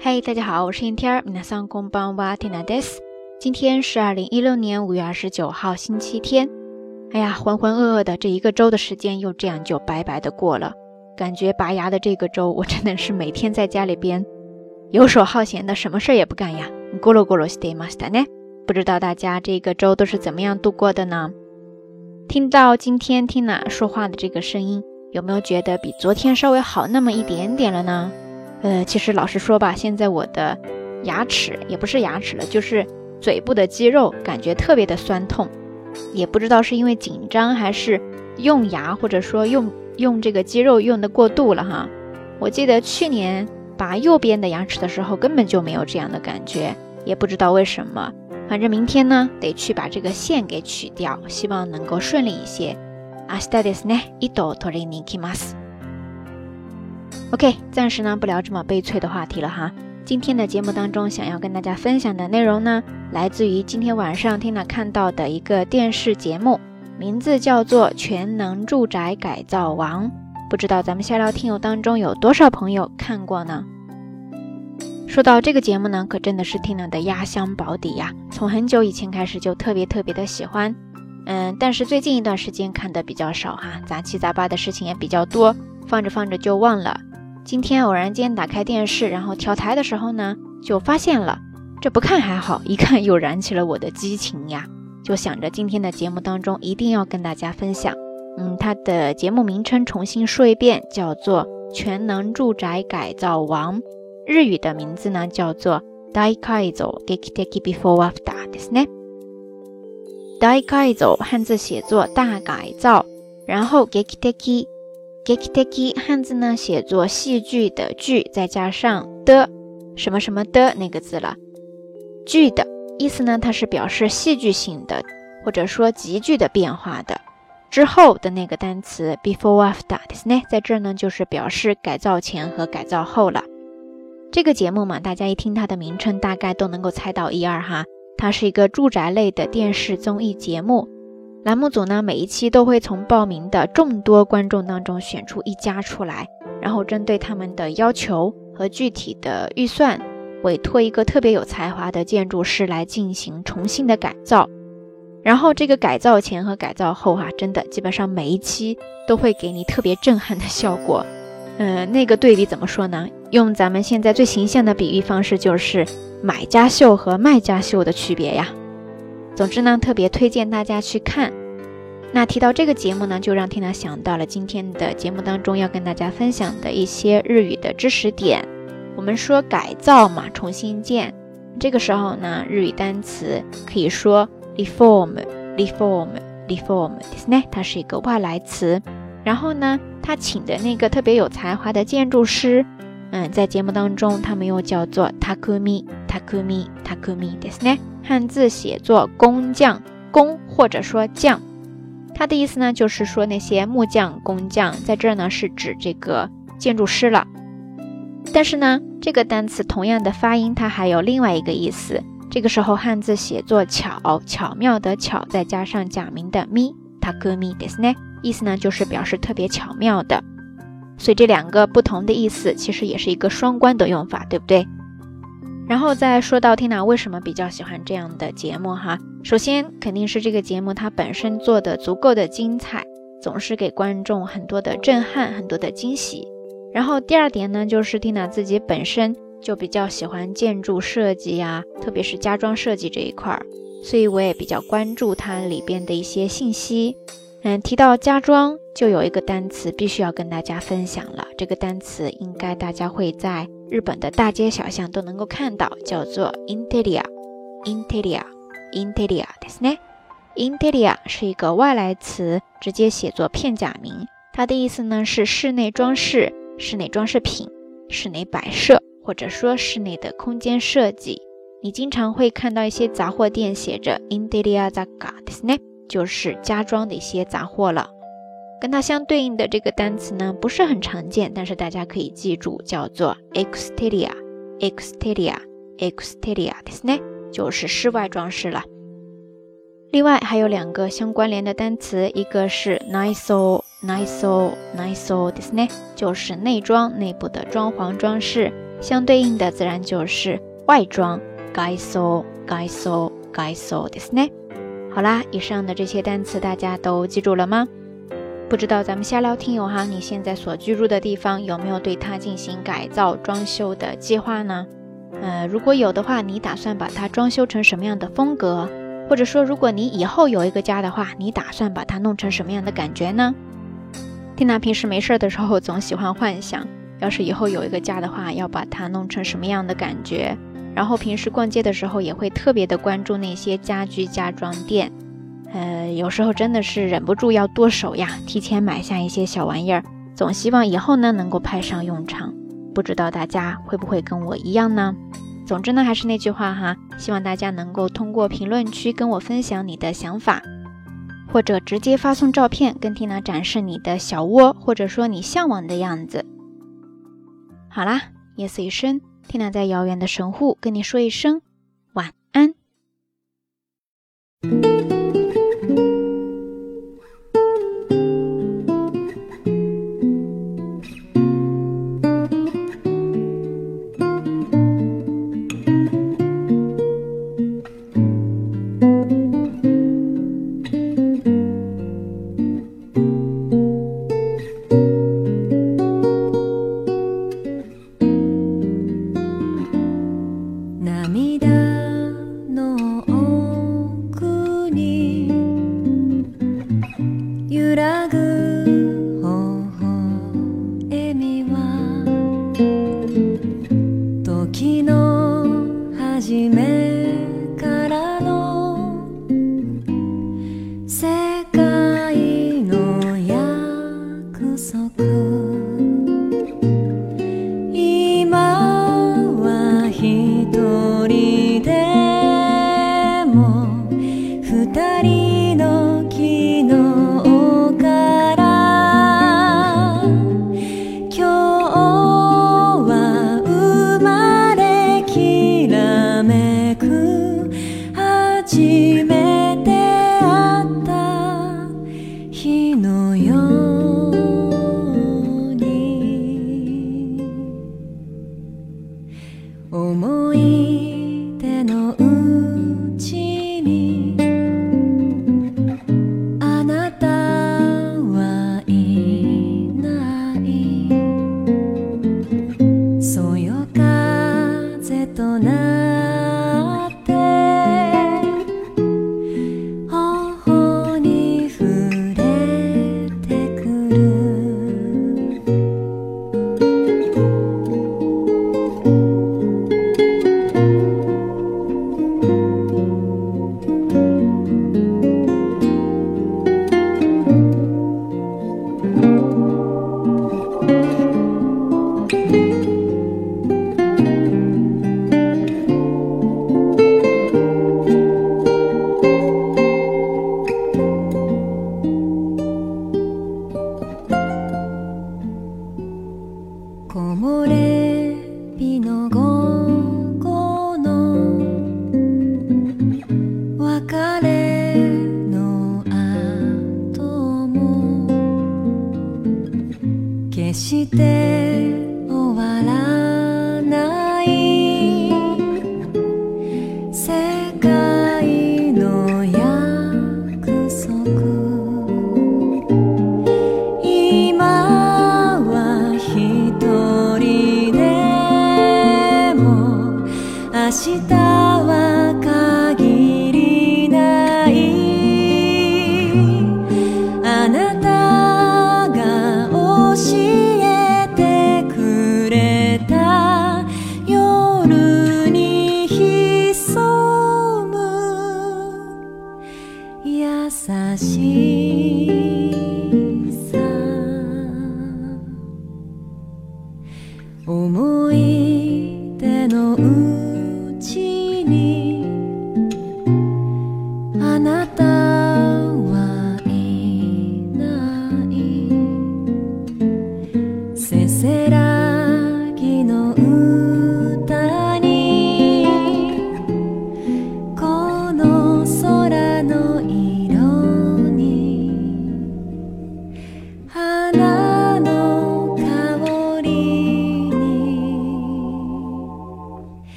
嗨，大家好，我是天天。皆さんこんばんは、テナです。今天是二零一六年五月二十九号，星期天。哎呀，浑浑噩噩的这一个周的时间又这样就白白的过了。感觉拔牙的这个周，我真的是每天在家里边游手好闲的，什么事儿也不干呀。咕噜咕噜してましたね。不知道大家这个周都是怎么样度过的呢？听到今天听娜说话的这个声音，有没有觉得比昨天稍微好那么一点点了呢？ 呃，其实老实说吧，现在我的牙齿也不是牙齿了，就是嘴部的肌肉感觉特别的酸痛，也不知道是因为紧张还是用牙或者说用用这个肌肉用的过度了哈。我记得去年拔右边的牙齿的时候根本就没有这样的感觉，也不知道为什么。反正明天呢得去把这个线给取掉，希望能够顺利一些。明日ですね、一度取りに行きます。 OK，暂时呢不聊这么悲催的话题了哈。今天的节目当中，想要跟大家分享的内容呢，来自于今天晚上 Tina 看到的一个电视节目，名字叫做《全能住宅改造王》。不知道咱们下聊听友当中有多少朋友看过呢？说到这个节目呢，可真的是 Tina 的压箱宝底呀。从很久以前开始就特别特别的喜欢，嗯，但是最近一段时间看的比较少哈，杂七杂八的事情也比较多，放着放着就忘了。今天偶然间打开电视，然后调台的时候呢，就发现了。这不看还好，一看又燃起了我的激情呀！就想着今天的节目当中一定要跟大家分享。嗯，它的节目名称重新说一遍，叫做《全能住宅改造王》。日语的名字呢叫做《大改造 Gekiteki Before After》ですね。大改造汉字写作大改造，然后 Gekiteki。Gekiteki 汉字呢写作戏剧的剧，再加上的什么什么的那个字了。剧的意思呢，它是表示戏剧性的，或者说急剧的变化的。之后的那个单词 before after ですね，在这儿呢就是表示改造前和改造后了。这个节目嘛，大家一听它的名称，大概都能够猜到一二哈。它是一个住宅类的电视综艺节目。 栏目组呢，每一期都会从报名的众多观众当中选出一家出来，然后针对他们的要求和具体的预算，委托一个特别有才华的建筑师来进行重新的改造。然后这个改造前和改造后，哈，真的基本上每一期都会给你特别震撼的效果。嗯，那个对比怎么说呢？用咱们现在最形象的比喻方式，就是买家秀和卖家秀的区别呀。总之呢，特别推荐大家去看。那提到这个节目呢，就让 Tina 想到了今天的节目当中要跟大家分享的一些日语的知识点。我们说改造嘛，重新建，这个时候呢，日语单词可以说 reform，reform，reform，ですね，它是一个外来词。然后呢，他请的那个特别有才华的建筑师， 嗯，在节目当中他们又叫做 takumi，takumi，takumi ですね。汉字写作工匠，工或者说匠，它的意思呢，就是说那些木匠、工匠，在这儿呢是指这个建筑师了。但是呢，这个单词同样的发音，它还有另外一个意思。这个时候汉字写作巧，巧妙的巧，再加上假名的咪，takumi ですね，意思呢就是表示特别巧妙的。 所以这两个不同的意思，其实也是一个双关的用法，对不对？然后再说到 Tina 为什么比较喜欢这样的节目哈，首先肯定是这个节目它本身做的足够的精彩，总是给观众很多的震撼，很多的惊喜。然后第二点呢，就是 Tina 自己本身就比较喜欢建筑设计呀，特别是家装设计这一块儿，所以我也比较关注它里边的一些信息。嗯，提到家装，就有一个单词必须要跟大家分享了，这个单词应该大家会在。日本的大街小巷都能够看到，叫做 interior，interior，interior ですね。interior 是一个外来词，直接写作片假名。它的意思呢是室内装饰、室内装饰品、室内摆设，或者说室内的空间设计。你经常会看到一些杂货店写着 interior 雑貨ですね， 就是家装的一些杂货了。跟它相对应的这个单词呢，不是很常见，但是大家可以记住，叫做 exterior，exterior，exterior，ですね，就是室外装饰了。另外还有两个相关联的单词，一个是 niso，niso，niso，ですね，就是内装内部的装潢装饰。 相对应的自然就是外装。该搜该搜该搜的是呢。 好啦，以上的这些单词大家都记住了吗？不知道咱们瞎聊听友哈，你现在所居住的地方有没有对它进行改造装修的计划呢？呃，如果有的话，你打算把它装修成什么样的风格？或者说，如果你以后有一个家的话，你打算把它弄成什么样的感觉呢？蒂娜平时没事的时候总喜欢幻想，要是以后有一个家的话，要把它弄成什么样的感觉？然后平时逛街的时候也会特别的关注那些家居家装店。呃，有时候真的是忍不住要剁手呀，提前买下一些小玩意儿，总希望以后呢能够派上用场。不知道大家会不会跟我一样呢？总之呢，还是那句话哈，希望大家能够通过评论区跟我分享你的想法，或者直接发送照片跟缇娜展示你的小窝，或者说你向往的样子。好啦，夜色已深，听娜在遥远的神户跟你说一声晚安。決して終わらない。世界の約束。今は一人でも明日しい。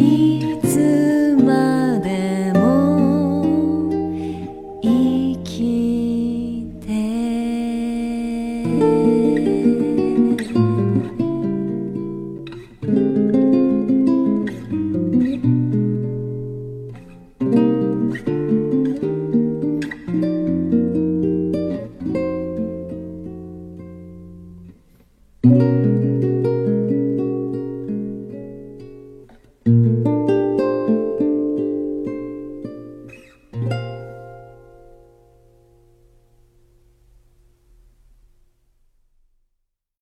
see.